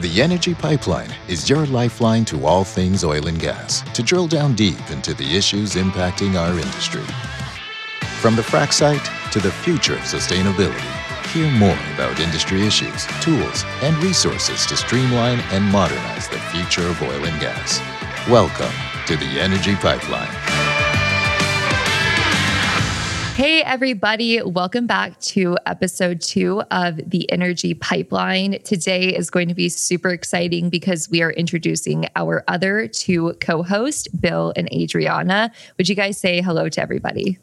The Energy Pipeline is your lifeline to all things oil and gas to drill down deep into the issues impacting our industry. From the frac site to the future of sustainability, hear more about industry issues, tools, and resources to streamline and modernize the future of oil and gas. Welcome to the Energy Pipeline. Hey, everybody. Welcome back to episode two of the Energy Pipeline. Today is going to be super exciting because we are introducing our other two co hosts, Bill and Adriana. Would you guys say hello to everybody?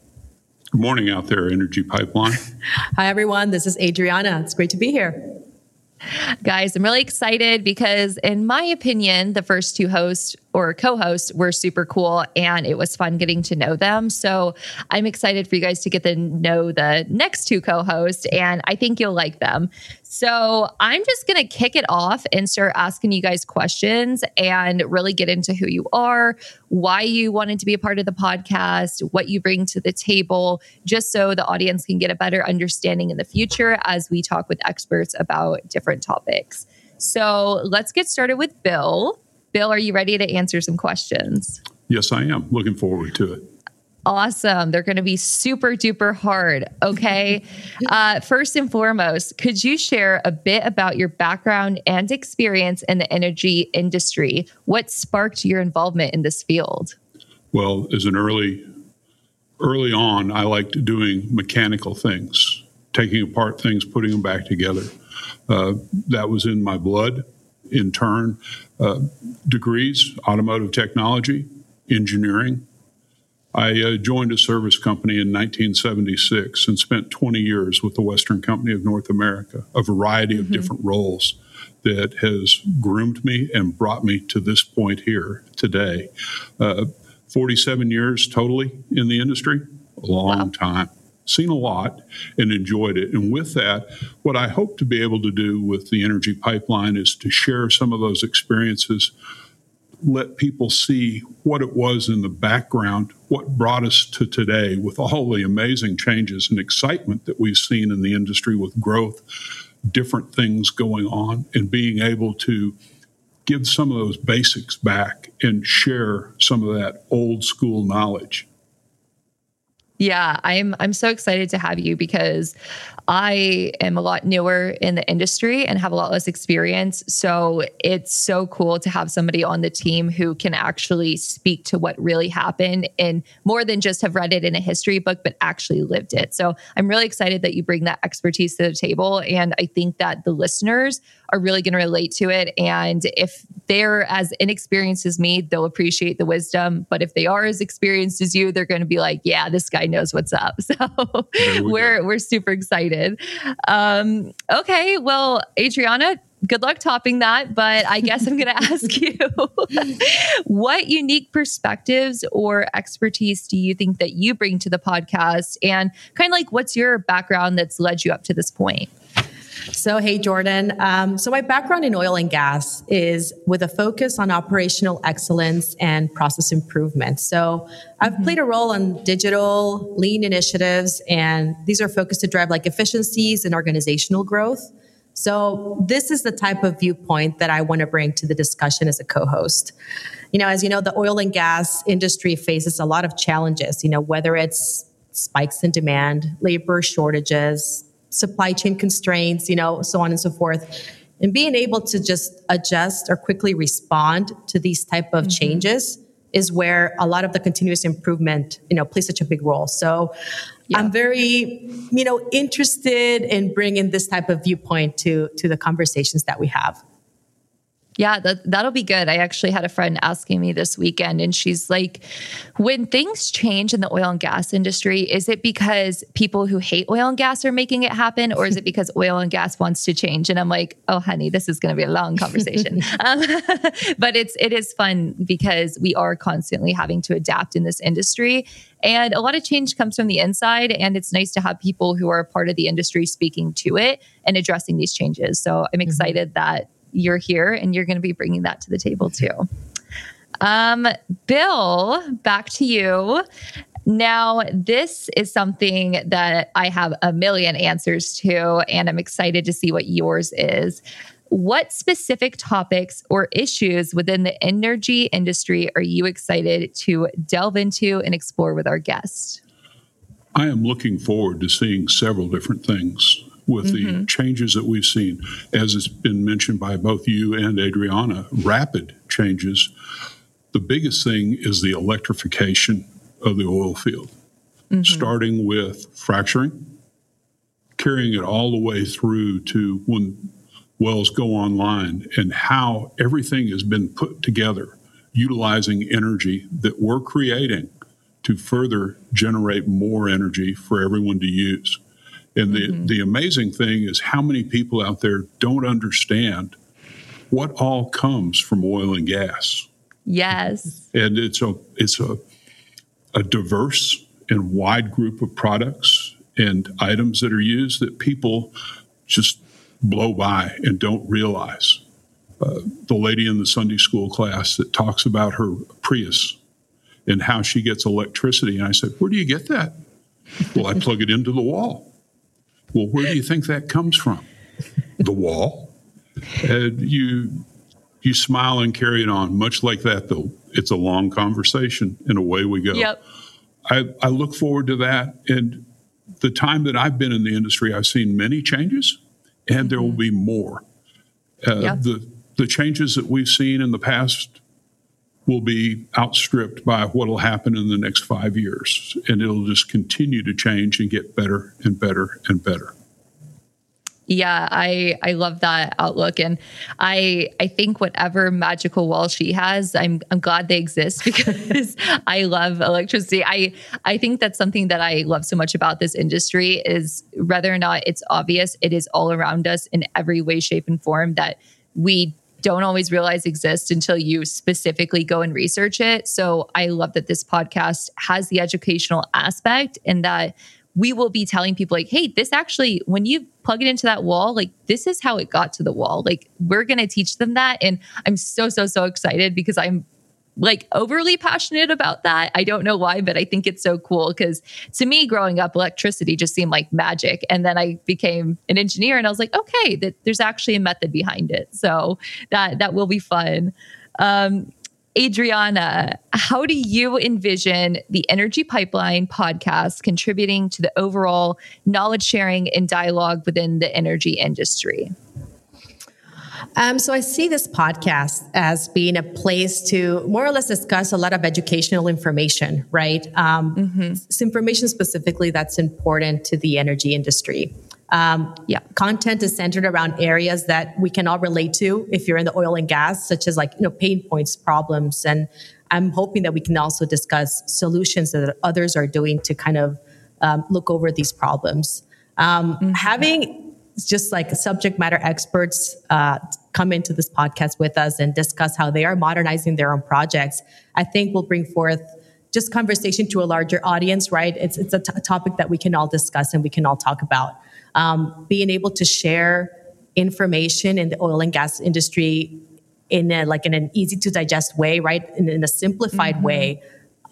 Good morning out there, Energy Pipeline. Hi, everyone. This is Adriana. It's great to be here. Guys, I'm really excited because, in my opinion, the first two hosts or co-hosts were super cool and it was fun getting to know them. So I'm excited for you guys to get to know the next two co-hosts and I think you'll like them. So I'm just going to kick it off and start asking you guys questions and really get into who you are, why you wanted to be a part of the podcast, what you bring to the table, just so the audience can get a better understanding in the future as we talk with experts about different topics. So let's get started with Bill. Bill, are you ready to answer some questions? Yes, I am. Looking forward to it. Awesome. They're going to be super duper hard. Okay. uh, first and foremost, could you share a bit about your background and experience in the energy industry? What sparked your involvement in this field? Well, as an early early on, I liked doing mechanical things, taking apart things, putting them back together. Uh, that was in my blood. In turn, uh, degrees, automotive technology, engineering. I uh, joined a service company in 1976 and spent 20 years with the Western Company of North America, a variety of mm-hmm. different roles that has groomed me and brought me to this point here today. Uh, 47 years totally in the industry, a long wow. time seen a lot and enjoyed it. And with that, what I hope to be able to do with the energy pipeline is to share some of those experiences, let people see what it was in the background, what brought us to today with all the amazing changes and excitement that we've seen in the industry with growth, different things going on, and being able to give some of those basics back and share some of that old school knowledge yeah, I'm I'm so excited to have you because I am a lot newer in the industry and have a lot less experience. So it's so cool to have somebody on the team who can actually speak to what really happened and more than just have read it in a history book, but actually lived it. So I'm really excited that you bring that expertise to the table. And I think that the listeners are really going to relate to it. And if they're as inexperienced as me, they'll appreciate the wisdom. But if they are as experienced as you, they're going to be like, yeah, this guy knows what's up. So we we're, we're super excited. Um, okay. Well, Adriana, good luck topping that. But I guess I'm going to ask you what unique perspectives or expertise do you think that you bring to the podcast? And kind of like, what's your background that's led you up to this point? So, hey, Jordan. Um, so, my background in oil and gas is with a focus on operational excellence and process improvement. So, I've mm-hmm. played a role in digital lean initiatives, and these are focused to drive like efficiencies and organizational growth. So, this is the type of viewpoint that I want to bring to the discussion as a co host. You know, as you know, the oil and gas industry faces a lot of challenges, you know, whether it's spikes in demand, labor shortages, supply chain constraints, you know, so on and so forth. And being able to just adjust or quickly respond to these type of mm-hmm. changes is where a lot of the continuous improvement, you know, plays such a big role. So yeah. I'm very, you know, interested in bringing this type of viewpoint to to the conversations that we have. Yeah, that that'll be good. I actually had a friend asking me this weekend and she's like, when things change in the oil and gas industry, is it because people who hate oil and gas are making it happen or is it because oil and gas wants to change? And I'm like, oh honey, this is going to be a long conversation. um, but it's it is fun because we are constantly having to adapt in this industry and a lot of change comes from the inside and it's nice to have people who are a part of the industry speaking to it and addressing these changes. So I'm mm-hmm. excited mm-hmm. that you're here and you're going to be bringing that to the table too. Um, Bill, back to you. Now, this is something that I have a million answers to, and I'm excited to see what yours is. What specific topics or issues within the energy industry are you excited to delve into and explore with our guests? I am looking forward to seeing several different things with mm-hmm. the changes that we've seen. As has been mentioned by both you and Adriana, rapid changes. The biggest thing is the electrification of the oil field, mm-hmm. starting with fracturing, carrying it all the way through to when wells go online, and how everything has been put together utilizing energy that we're creating to further generate more energy for everyone to use. And the, mm-hmm. the amazing thing is how many people out there don't understand what all comes from oil and gas. Yes. And it's a it's a a diverse and wide group of products and items that are used that people just blow by and don't realize. Uh, the lady in the Sunday school class that talks about her Prius and how she gets electricity. And I said, Where do you get that? well, I plug it into the wall. Well, where do you think that comes from? the wall. And you you smile and carry it on. Much like that, though, it's a long conversation, and away we go. Yep. I, I look forward to that. And the time that I've been in the industry, I've seen many changes, and mm-hmm. there will mm-hmm. be more. Uh, yep. The the changes that we've seen in the past will be outstripped by what will happen in the next five years. And it'll just continue to change and get better and better and better. Yeah, I I love that outlook, and I I think whatever magical wall she has, I'm I'm glad they exist because I love electricity. I I think that's something that I love so much about this industry is whether or not it's obvious, it is all around us in every way, shape, and form that we don't always realize exist until you specifically go and research it. So I love that this podcast has the educational aspect and that we will be telling people like, hey, this actually, when you plug it into that wall, like this is how it got to the wall. Like we're going to teach them that. And I'm so, so, so excited because I'm like overly passionate about that. I don't know why, but I think it's so cool because to me, growing up, electricity just seemed like magic. And then I became an engineer, and I was like, okay, that there's actually a method behind it. So that that will be fun. Um, Adriana, how do you envision the Energy Pipeline podcast contributing to the overall knowledge sharing and dialogue within the energy industry? Um, so I see this podcast as being a place to more or less discuss a lot of educational information, right? Um, mm-hmm. It's information specifically that's important to the energy industry. Um, yeah, content is centered around areas that we can all relate to if you're in the oil and gas, such as like you know pain points, problems, and I'm hoping that we can also discuss solutions that others are doing to kind of um, look over these problems. Um, mm-hmm. Having just like subject matter experts uh, come into this podcast with us and discuss how they are modernizing their own projects, I think will bring forth just conversation to a larger audience, right? It's, it's a, t- topic that we can all discuss and we can all talk about. Um, being able to share information in the oil and gas industry in a, like in an easy to digest way, right? In, in a simplified mm-hmm. way.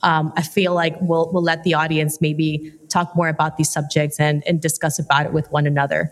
Um, I feel like we'll, we'll let the audience maybe talk more about these subjects and, and discuss about it with one another.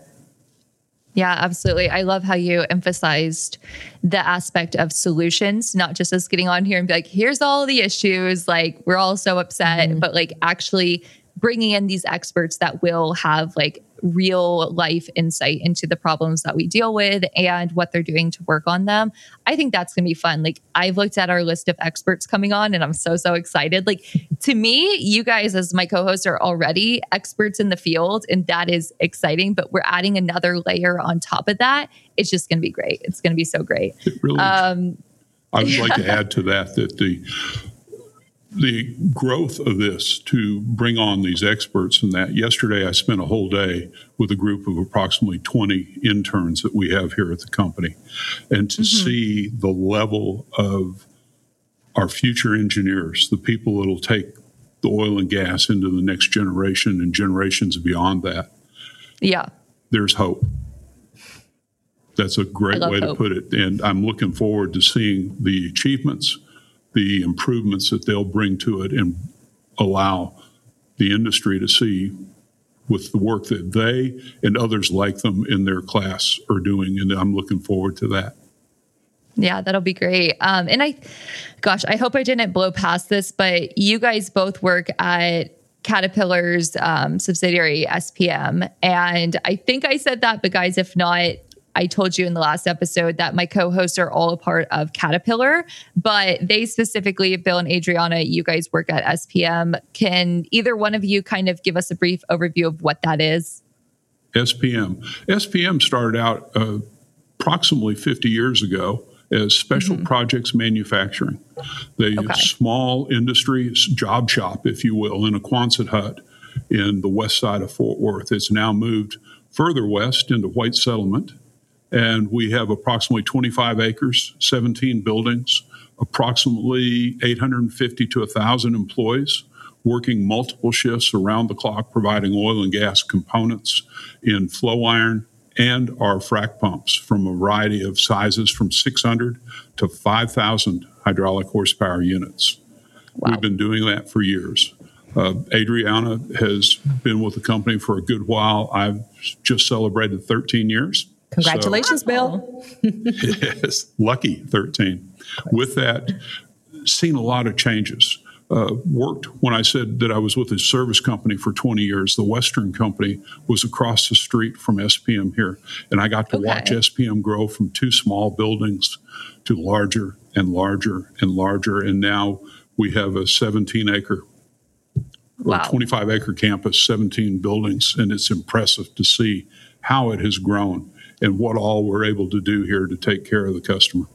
Yeah, absolutely. I love how you emphasized the aspect of solutions, not just us getting on here and be like, here's all the issues. Like, we're all so upset, mm-hmm. but like actually bringing in these experts that will have like real life insight into the problems that we deal with and what they're doing to work on them. I think that's going to be fun. Like I've looked at our list of experts coming on and I'm so so excited. Like to me, you guys as my co-hosts are already experts in the field and that is exciting, but we're adding another layer on top of that. It's just going to be great. It's going to be so great. Really um, I would yeah. like to add to that that the the growth of this to bring on these experts and that yesterday I spent a whole day with a group of approximately 20 interns that we have here at the company and to mm-hmm. see the level of our future engineers, the people that'll take the oil and gas into the next generation and generations beyond that. Yeah. There's hope. That's a great way hope. to put it. And I'm looking forward to seeing the achievements the improvements that they'll bring to it and allow the industry to see with the work that they and others like them in their class are doing. And I'm looking forward to that. Yeah, that'll be great. Um, and I, gosh, I hope I didn't blow past this, but you guys both work at Caterpillar's um, subsidiary SPM. And I think I said that, but guys, if not, I told you in the last episode that my co hosts are all a part of Caterpillar, but they specifically, Bill and Adriana, you guys work at SPM. Can either one of you kind of give us a brief overview of what that is? SPM. SPM started out uh, approximately 50 years ago as special mm-hmm. projects manufacturing. The okay. small industry job shop, if you will, in a Quonset hut in the west side of Fort Worth. It's now moved further west into White Settlement and we have approximately 25 acres, 17 buildings, approximately 850 to 1,000 employees working multiple shifts around the clock, providing oil and gas components in flow iron and our frac pumps from a variety of sizes from 600 to 5,000 hydraulic horsepower units. Wow. We've been doing that for years. Uh, Adriana has been with the company for a good while. I've just celebrated 13 years. Congratulations, so, Bill. yes, lucky 13. With that, seen a lot of changes. Uh, worked when I said that I was with a service company for 20 years. The Western company was across the street from SPM here. And I got to okay. watch SPM grow from two small buildings to larger and larger and larger. And now we have a 17 acre wow. 25 acre campus, 17 buildings. And it's impressive to see how it has grown and what all we're able to do here to take care of the customer.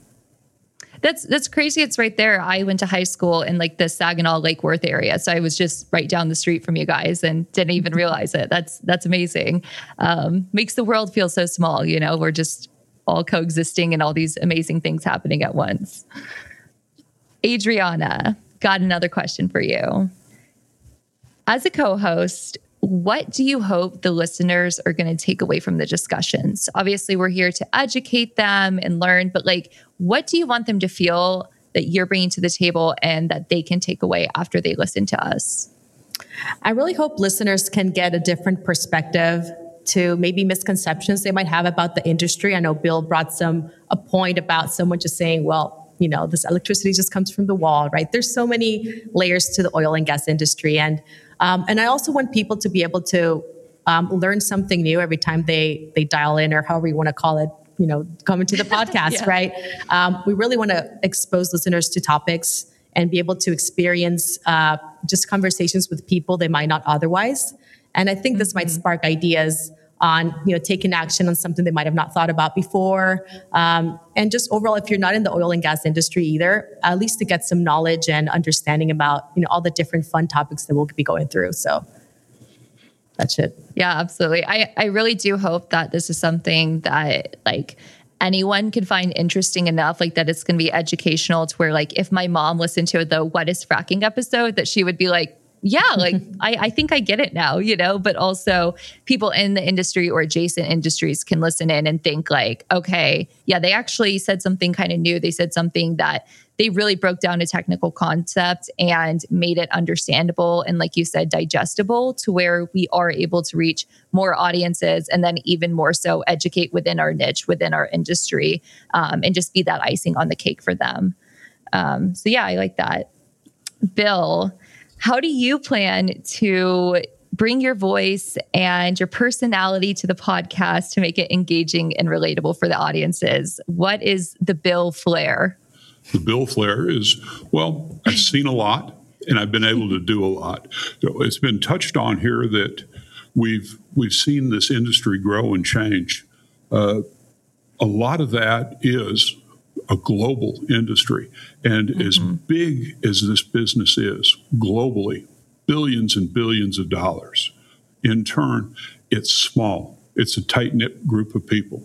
That's that's crazy. It's right there. I went to high school in like the Saginaw Lake Worth area, so I was just right down the street from you guys and didn't even realize it. That's that's amazing. Um, makes the world feel so small. You know, we're just all coexisting and all these amazing things happening at once. Adriana, got another question for you. As a co-host, what do you hope the listeners are going to take away from the discussions? Obviously, we're here to educate them and learn, but like, what do you want them to feel that you're bringing to the table and that they can take away after they listen to us? I really hope listeners can get a different perspective to maybe misconceptions they might have about the industry. I know Bill brought some a point about someone just saying, well, you know, this electricity just comes from the wall, right? There's so many layers to the oil and gas industry. And um, and I also want people to be able to um, learn something new every time they they dial in or however you want to call it. You know, come into the podcast, yeah. right? Um, we really want to expose listeners to topics and be able to experience uh, just conversations with people they might not otherwise. And I think mm-hmm. this might mm-hmm. spark ideas on you know taking action on something they might have not thought about before. Um, and just overall if you're not in the oil and gas industry either at least to get some knowledge and understanding about you know all the different fun topics that we'll be going through. So that's it. Yeah absolutely. I i really do hope that this is something that like anyone can find interesting enough like that it's going to be educational to where like if my mom listened to the what is fracking episode that she would be like yeah, like I, I think I get it now, you know, but also people in the industry or adjacent industries can listen in and think like, okay, yeah, they actually said something kind of new. They said something that they really broke down a technical concept and made it understandable and like you said digestible to where we are able to reach more audiences and then even more so educate within our niche within our industry um, and just be that icing on the cake for them um, so yeah i like that bill how do you plan to bring your voice and your personality to the podcast to make it engaging and relatable for the audiences? What is the Bill Flair? The Bill Flair is, well, I've seen a lot and I've been able to do a lot. So It's been touched on here that we've we've seen this industry grow and change. Uh, a lot of that is a global industry. And mm-hmm. as big as this business is globally, billions and billions of dollars, in turn, it's small. It's a tight knit group of people.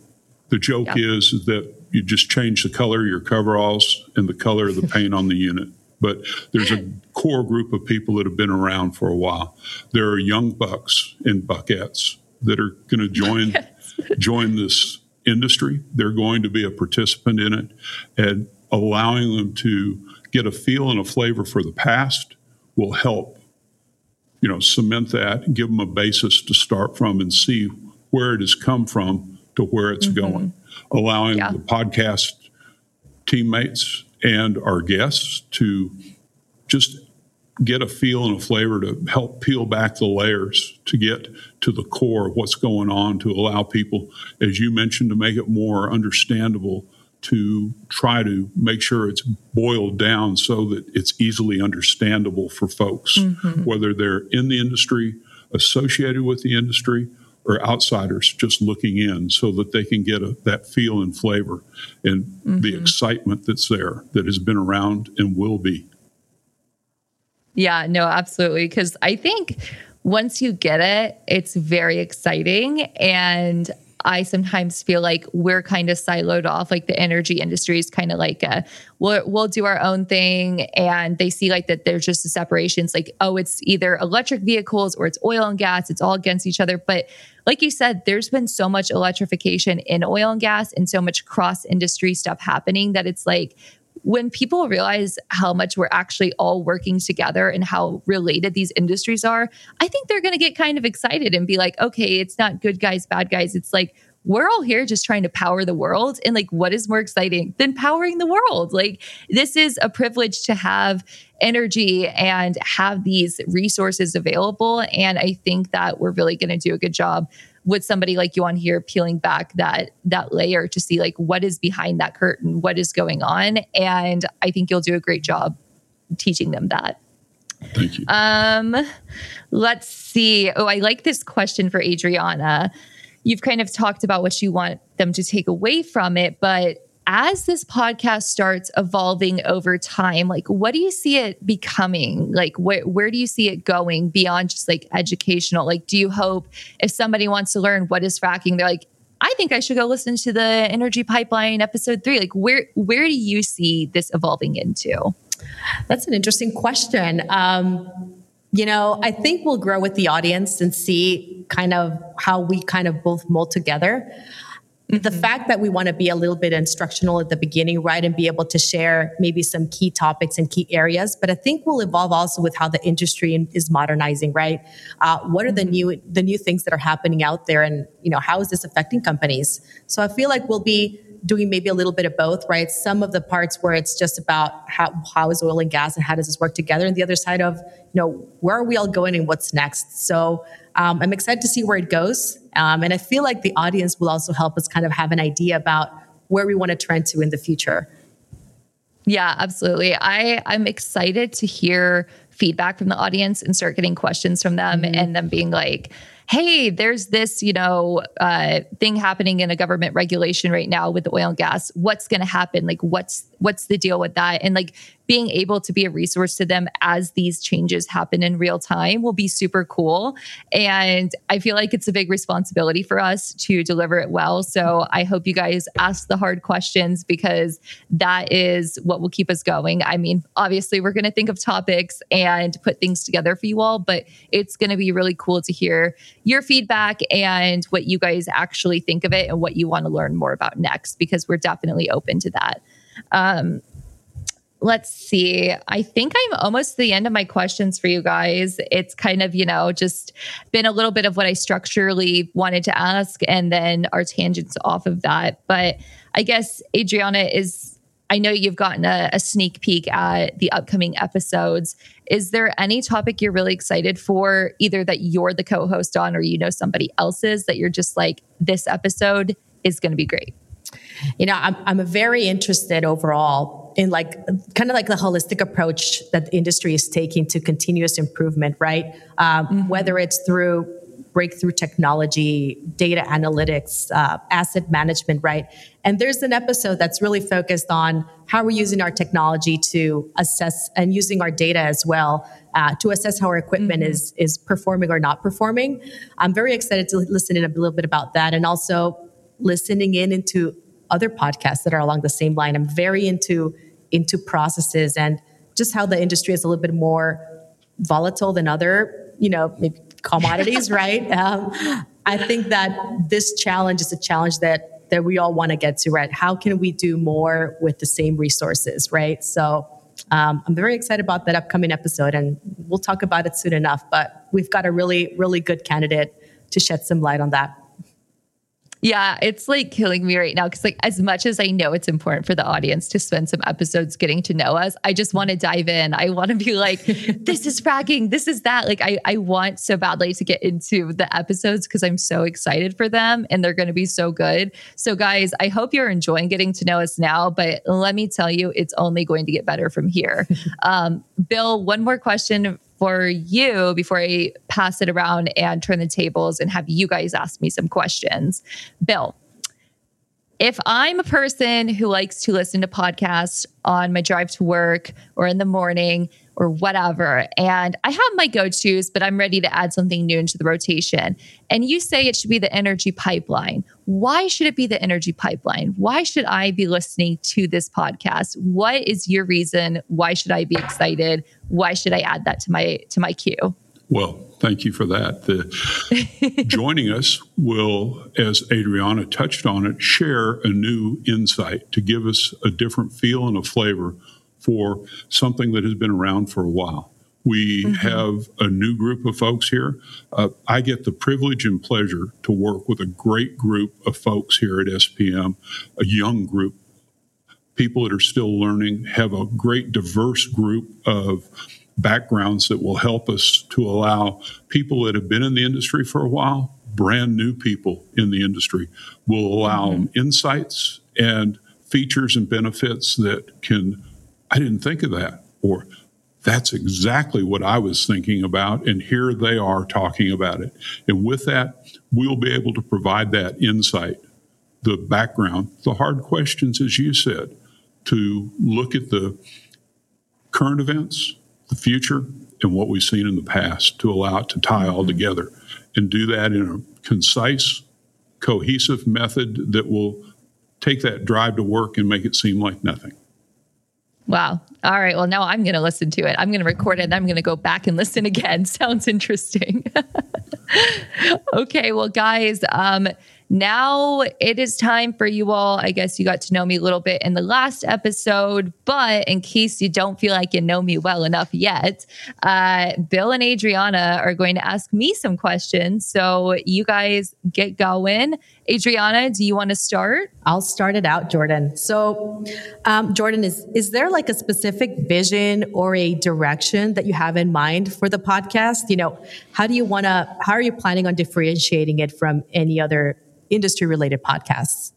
The joke yeah. is that you just change the color of your coveralls and the color of the paint on the unit. But there's a core group of people that have been around for a while. There are young bucks and buckettes that are going to join join this industry. They're going to be a participant in it, and allowing them to get a feel and a flavor for the past will help you know, cement that, give them a basis to start from and see where it has come from to where it's mm-hmm. going, allowing yeah. the podcast teammates and our guests to just get a feel and a flavor to help peel back the layers to get to the core of what's going on to allow people, as you mentioned, to make it more understandable to try to make sure it's boiled down so that it's easily understandable for folks, mm-hmm. whether they're in the industry, associated with the industry, or outsiders just looking in so that they can get a, that feel and flavor and mm-hmm. the excitement that's there that has been around and will be. Yeah, no, absolutely. Because I think once you get it, it's very exciting. And I sometimes feel like we're kind of siloed off. Like the energy industry is kind of like a, we'll, we'll do our own thing. And they see like that there's just a separation. It's like, oh, it's either electric vehicles or it's oil and gas. It's all against each other. But like you said, there's been so much electrification in oil and gas and so much cross industry stuff happening that it's like, when people realize how much we're actually all working together and how related these industries are, I think they're going to get kind of excited and be like, okay, it's not good guys, bad guys. It's like, we're all here just trying to power the world. And like, what is more exciting than powering the world? Like, this is a privilege to have energy and have these resources available. And I think that we're really going to do a good job with somebody like you on here peeling back that that layer to see like what is behind that curtain what is going on. And i think you'll do a great job teaching them that. Thank you. Um let's see. Oh i like this question for adriana. You've kind of talked about what you want them to take away from it but as this podcast starts evolving over time, like what do you see it becoming? Like wh- where do you see it going beyond just like educational? Like, do you hope if somebody wants to learn what is fracking, they're like, I think I should go listen to the energy pipeline episode three. Like where where do you see this evolving into? That's an interesting question. Um, you know, I think we'll grow with the audience and see kind of how we kind of both mold together. The mm-hmm. fact that we want to be a little bit instructional at the beginning, right, and be able to share maybe some key topics and key areas, but I think we'll evolve also with how the industry is modernizing, right? Uh, what are the mm-hmm. new the new things that are happening out there, and you know how is this affecting companies? So I feel like we'll be doing maybe a little bit of both, right? Some of the parts where it's just about how, how is oil and gas and how does this work together, and the other side of you know where are we all going and what's next. So um, I'm excited to see where it goes. Um, and I feel like the audience will also help us kind of have an idea about where we want to trend to in the future. Yeah, absolutely. I, I'm excited to hear feedback from the audience and start getting questions from them mm-hmm. and them being like, hey, there's this, you know, uh, thing happening in a government regulation right now with the oil and gas. What's going to happen? Like, what's what's the deal with that? And like being able to be a resource to them as these changes happen in real time will be super cool. And I feel like it's a big responsibility for us to deliver it well. So I hope you guys ask the hard questions because that is what will keep us going. I mean, obviously, we're going to think of topics and put things together for you all, but it's going to be really cool to hear your feedback and what you guys actually think of it and what you want to learn more about next because we're definitely open to that. Um, let's see. I think I'm almost to the end of my questions for you guys. It's kind of, you know, just been a little bit of what I structurally wanted to ask and then our tangents off of that. But I guess, Adriana, is I know you've gotten a, a sneak peek at the upcoming episodes. Is there any topic you're really excited for, either that you're the co host on or you know somebody else's that you're just like, this episode is going to be great? You know, I'm, I'm very interested overall in like kind of like the holistic approach that the industry is taking to continuous improvement, right? Um, mm-hmm. Whether it's through breakthrough technology, data analytics, uh, asset management, right? And there's an episode that's really focused on how we're using our technology to assess and using our data as well uh, to assess how our equipment mm-hmm. is is performing or not performing. I'm very excited to listen in a little bit about that, and also listening in into other podcasts that are along the same line. I'm very into into processes and just how the industry is a little bit more volatile than other, you know, commodities, right? Um, I think that this challenge is a challenge that that we all want to get to, right? How can we do more with the same resources, right? So um, I'm very excited about that upcoming episode, and we'll talk about it soon enough. But we've got a really, really good candidate to shed some light on that. Yeah, it's like killing me right now because, like, as much as I know it's important for the audience to spend some episodes getting to know us, I just want to dive in. I want to be like, this is fracking, this is that. Like, I, I want so badly to get into the episodes because I'm so excited for them and they're going to be so good. So, guys, I hope you're enjoying getting to know us now, but let me tell you, it's only going to get better from here. um, Bill, one more question for you before I pass it around and turn the tables and have you guys ask me some questions. Bill, if I'm a person who likes to listen to podcasts on my drive to work or in the morning or whatever. And I have my go tos, but I'm ready to add something new into the rotation. And you say it should be the energy pipeline. Why should it be the energy pipeline? Why should I be listening to this podcast? What is your reason? Why should I be excited? Why should I add that to my to my queue? Well, thank you for that. The, joining us will, as Adriana touched on it, share a new insight to give us a different feel and a flavor for something that has been around for a while. We mm-hmm. have a new group of folks here. Uh, I get the privilege and pleasure to work with a great group of folks here at SPM, a young group, people that are still learning, have a great diverse group of backgrounds that will help us to allow people that have been in the industry for a while, brand new people in the industry, will allow mm-hmm. insights and features and benefits that can I didn't think of that. Or that's exactly what I was thinking about. And here they are talking about it. And with that, we'll be able to provide that insight, the background, the hard questions, as you said, to look at the current events, the future, and what we've seen in the past to allow it to tie all together and do that in a concise, cohesive method that will take that drive to work and make it seem like nothing. Wow. All right. Well, now I'm going to listen to it. I'm going to record it and I'm going to go back and listen again. Sounds interesting. okay. Well, guys, um, now it is time for you all. I guess you got to know me a little bit in the last episode, but in case you don't feel like you know me well enough yet, uh, Bill and Adriana are going to ask me some questions. So you guys get going. Adriana, do you want to start? I'll start it out, Jordan. So, um, Jordan, is is there like a specific vision or a direction that you have in mind for the podcast? You know, how do you want to? How are you planning on differentiating it from any other industry related podcasts?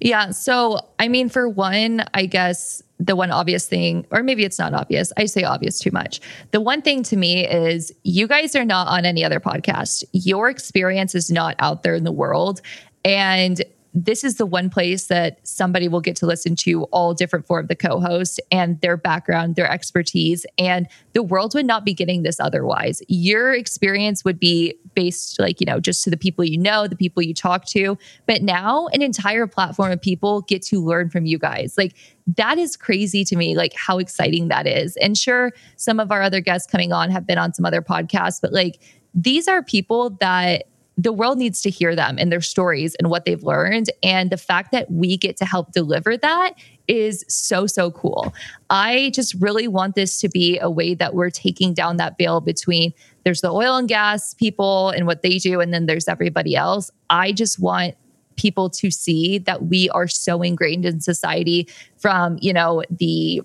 Yeah. So, I mean, for one, I guess the one obvious thing, or maybe it's not obvious, I say obvious too much. The one thing to me is you guys are not on any other podcast. Your experience is not out there in the world. And this is the one place that somebody will get to listen to all different form of the co-host and their background, their expertise, and the world would not be getting this otherwise. Your experience would be based like, you know, just to the people you know, the people you talk to, but now an entire platform of people get to learn from you guys. Like that is crazy to me, like how exciting that is. And sure, some of our other guests coming on have been on some other podcasts, but like these are people that the world needs to hear them and their stories and what they've learned. And the fact that we get to help deliver that is so, so cool. I just really want this to be a way that we're taking down that veil between there's the oil and gas people and what they do, and then there's everybody else. I just want people to see that we are so ingrained in society from, you know, the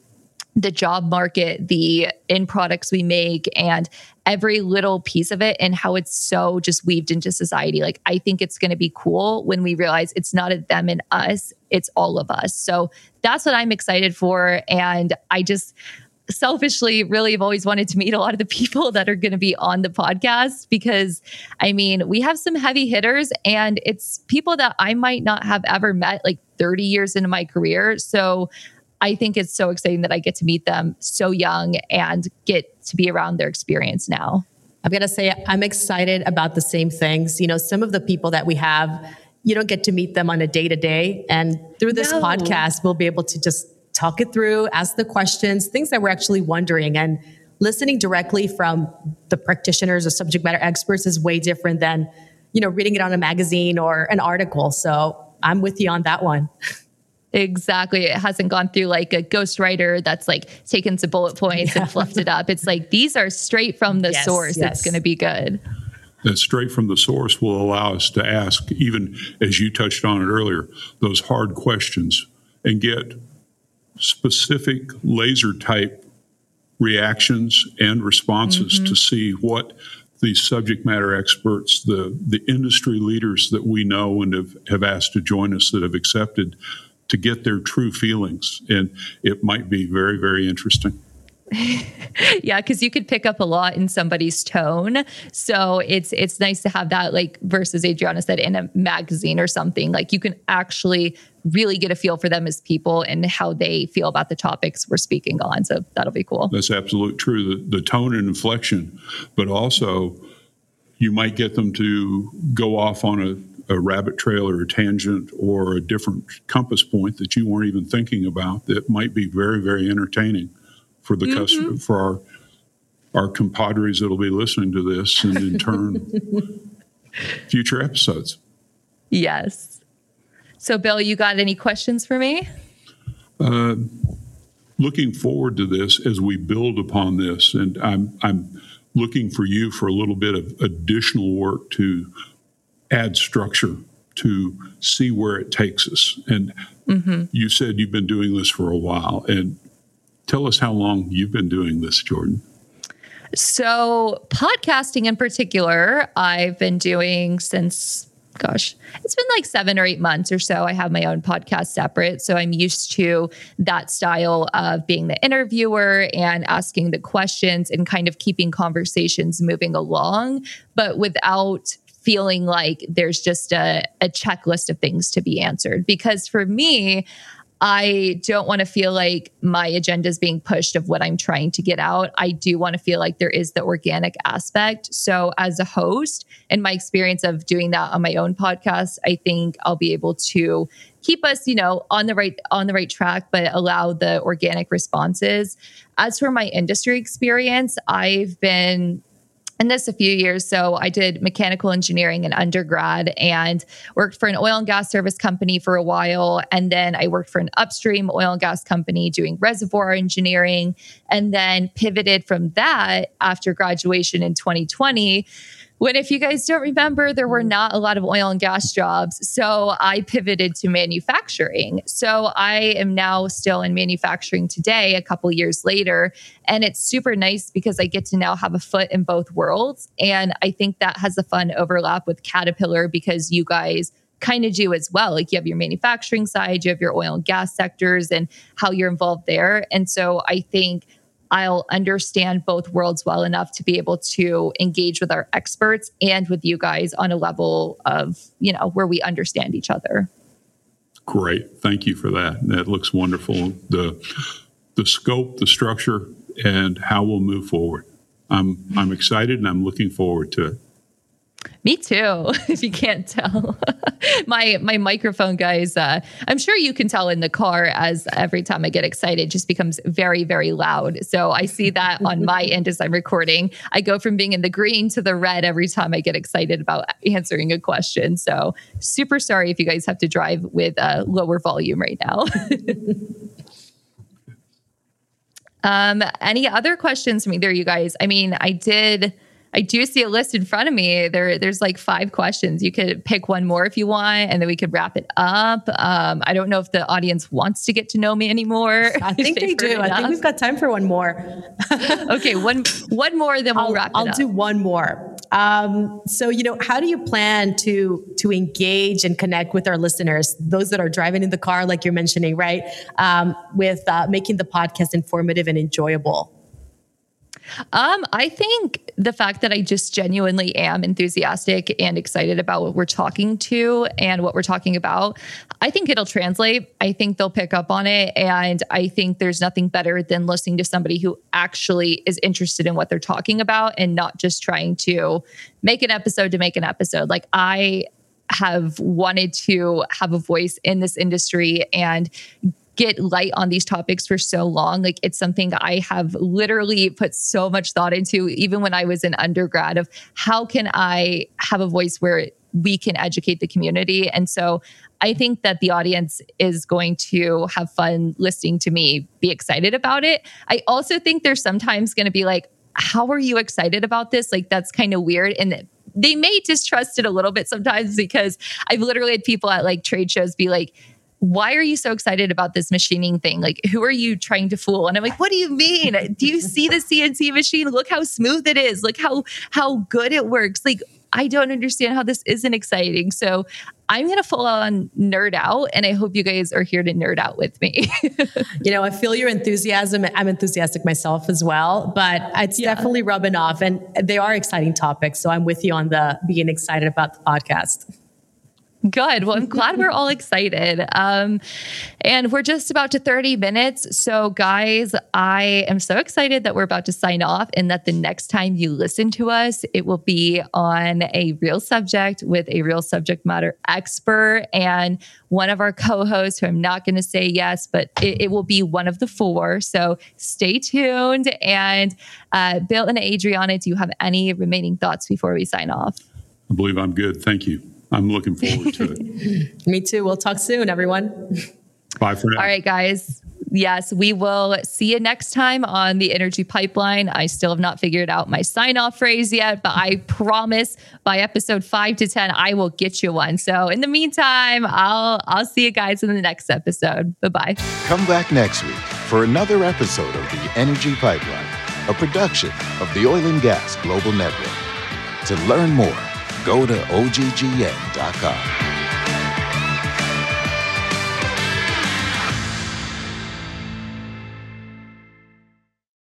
the job market, the end products we make, and every little piece of it, and how it's so just weaved into society. Like, I think it's going to be cool when we realize it's not a them and us, it's all of us. So that's what I'm excited for. And I just, selfishly really have always wanted to meet a lot of the people that are going to be on the podcast because I mean, we have some heavy hitters and it's people that I might not have ever met like 30 years into my career. So I think it's so exciting that I get to meet them so young and get to be around their experience now. I'm going to say I'm excited about the same things. You know, some of the people that we have, you don't get to meet them on a day to day. And through this no. podcast, we'll be able to just talk it through, ask the questions, things that we're actually wondering. And listening directly from the practitioners or subject matter experts is way different than, you know, reading it on a magazine or an article. So I'm with you on that one. Exactly. It hasn't gone through like a ghostwriter that's like taken some bullet points yeah. and fluffed it up. It's like these are straight from the yes, source. Yes. It's going to be good. That straight from the source will allow us to ask, even as you touched on it earlier, those hard questions and get specific laser type reactions and responses mm-hmm. to see what the subject matter experts, the, the industry leaders that we know and have, have asked to join us that have accepted to get their true feelings. And it might be very, very interesting. yeah, because you could pick up a lot in somebody's tone. So it's it's nice to have that, like versus Adriana said in a magazine or something. Like you can actually really get a feel for them as people and how they feel about the topics we're speaking on. So that'll be cool. That's absolutely true. The, the tone and inflection, but also you might get them to go off on a, a rabbit trail or a tangent or a different compass point that you weren't even thinking about that might be very, very entertaining for the mm-hmm. customer for our our compadres that'll be listening to this and in turn future episodes. Yes. So Bill, you got any questions for me? Uh, looking forward to this as we build upon this, and I'm I'm looking for you for a little bit of additional work to add structure to see where it takes us. And mm-hmm. you said you've been doing this for a while, and Tell us how long you've been doing this, Jordan. So, podcasting in particular, I've been doing since, gosh, it's been like seven or eight months or so. I have my own podcast separate. So, I'm used to that style of being the interviewer and asking the questions and kind of keeping conversations moving along, but without feeling like there's just a, a checklist of things to be answered. Because for me, I don't want to feel like my agenda is being pushed of what I'm trying to get out. I do want to feel like there is the organic aspect. So, as a host, and my experience of doing that on my own podcast, I think I'll be able to keep us, you know, on the right on the right track, but allow the organic responses. As for my industry experience, I've been in this a few years. So I did mechanical engineering in undergrad and worked for an oil and gas service company for a while. And then I worked for an upstream oil and gas company doing reservoir engineering. And then pivoted from that after graduation in 2020 when if you guys don't remember there were mm-hmm. not a lot of oil and gas jobs so i pivoted to manufacturing so i am now still in manufacturing today a couple years later and it's super nice because i get to now have a foot in both worlds and i think that has a fun overlap with caterpillar because you guys kind of do as well. Like you have your manufacturing side, you have your oil and gas sectors and how you're involved there. And so I think I'll understand both worlds well enough to be able to engage with our experts and with you guys on a level of, you know, where we understand each other. Great. Thank you for that. That looks wonderful. The the scope, the structure, and how we'll move forward. I'm I'm excited and I'm looking forward to it. Me too, if you can't tell. my my microphone guys, uh, I'm sure you can tell in the car as every time I get excited it just becomes very, very loud. So I see that on my end as I'm recording. I go from being in the green to the red every time I get excited about answering a question. So super sorry if you guys have to drive with a lower volume right now. um, any other questions from either you guys? I mean, I did I do see a list in front of me. There, there's like five questions. You could pick one more if you want, and then we could wrap it up. Um, I don't know if the audience wants to get to know me anymore. I think they do. I think we've got time for one more. okay, one one more, then we'll I'll, wrap. I'll do one more. Um, so, you know, how do you plan to to engage and connect with our listeners, those that are driving in the car, like you're mentioning, right? Um, with uh, making the podcast informative and enjoyable. Um, I think the fact that I just genuinely am enthusiastic and excited about what we're talking to and what we're talking about, I think it'll translate. I think they'll pick up on it. And I think there's nothing better than listening to somebody who actually is interested in what they're talking about and not just trying to make an episode to make an episode. Like, I have wanted to have a voice in this industry and get light on these topics for so long. Like it's something I have literally put so much thought into, even when I was in undergrad, of how can I have a voice where we can educate the community. And so I think that the audience is going to have fun listening to me be excited about it. I also think they're sometimes going to be like, how are you excited about this? Like, that's kind of weird. And they may distrust it a little bit sometimes because I've literally had people at like trade shows be like, why are you so excited about this machining thing? Like, who are you trying to fool? And I'm like, what do you mean? Do you see the CNC machine? Look how smooth it is. Look how how good it works. Like, I don't understand how this isn't exciting. So I'm going to full on nerd out, and I hope you guys are here to nerd out with me. you know, I feel your enthusiasm. I'm enthusiastic myself as well, but it's yeah. definitely rubbing off, and they are exciting topics. So I'm with you on the being excited about the podcast. Good. Well, I'm glad we're all excited. Um, and we're just about to 30 minutes. So, guys, I am so excited that we're about to sign off and that the next time you listen to us, it will be on a real subject with a real subject matter expert and one of our co hosts, who I'm not going to say yes, but it, it, will be one of the four. So, stay tuned. And uh, Bill and Adriana, do you have any remaining thoughts before we sign off? I believe I'm good. Thank you. I'm looking forward to it. Me too. We'll talk soon, everyone. Bye for now. All right, guys. Yes, we will see you next time on the Energy Pipeline. I still have not figured out my sign off phrase yet, but I promise by episode five to 10, I will get you one. So in the meantime, I'll, I'll see you guys in the next episode. Bye bye. Come back next week for another episode of the Energy Pipeline, a production of the Oil and Gas Global Network. To learn more, go to oggn.com.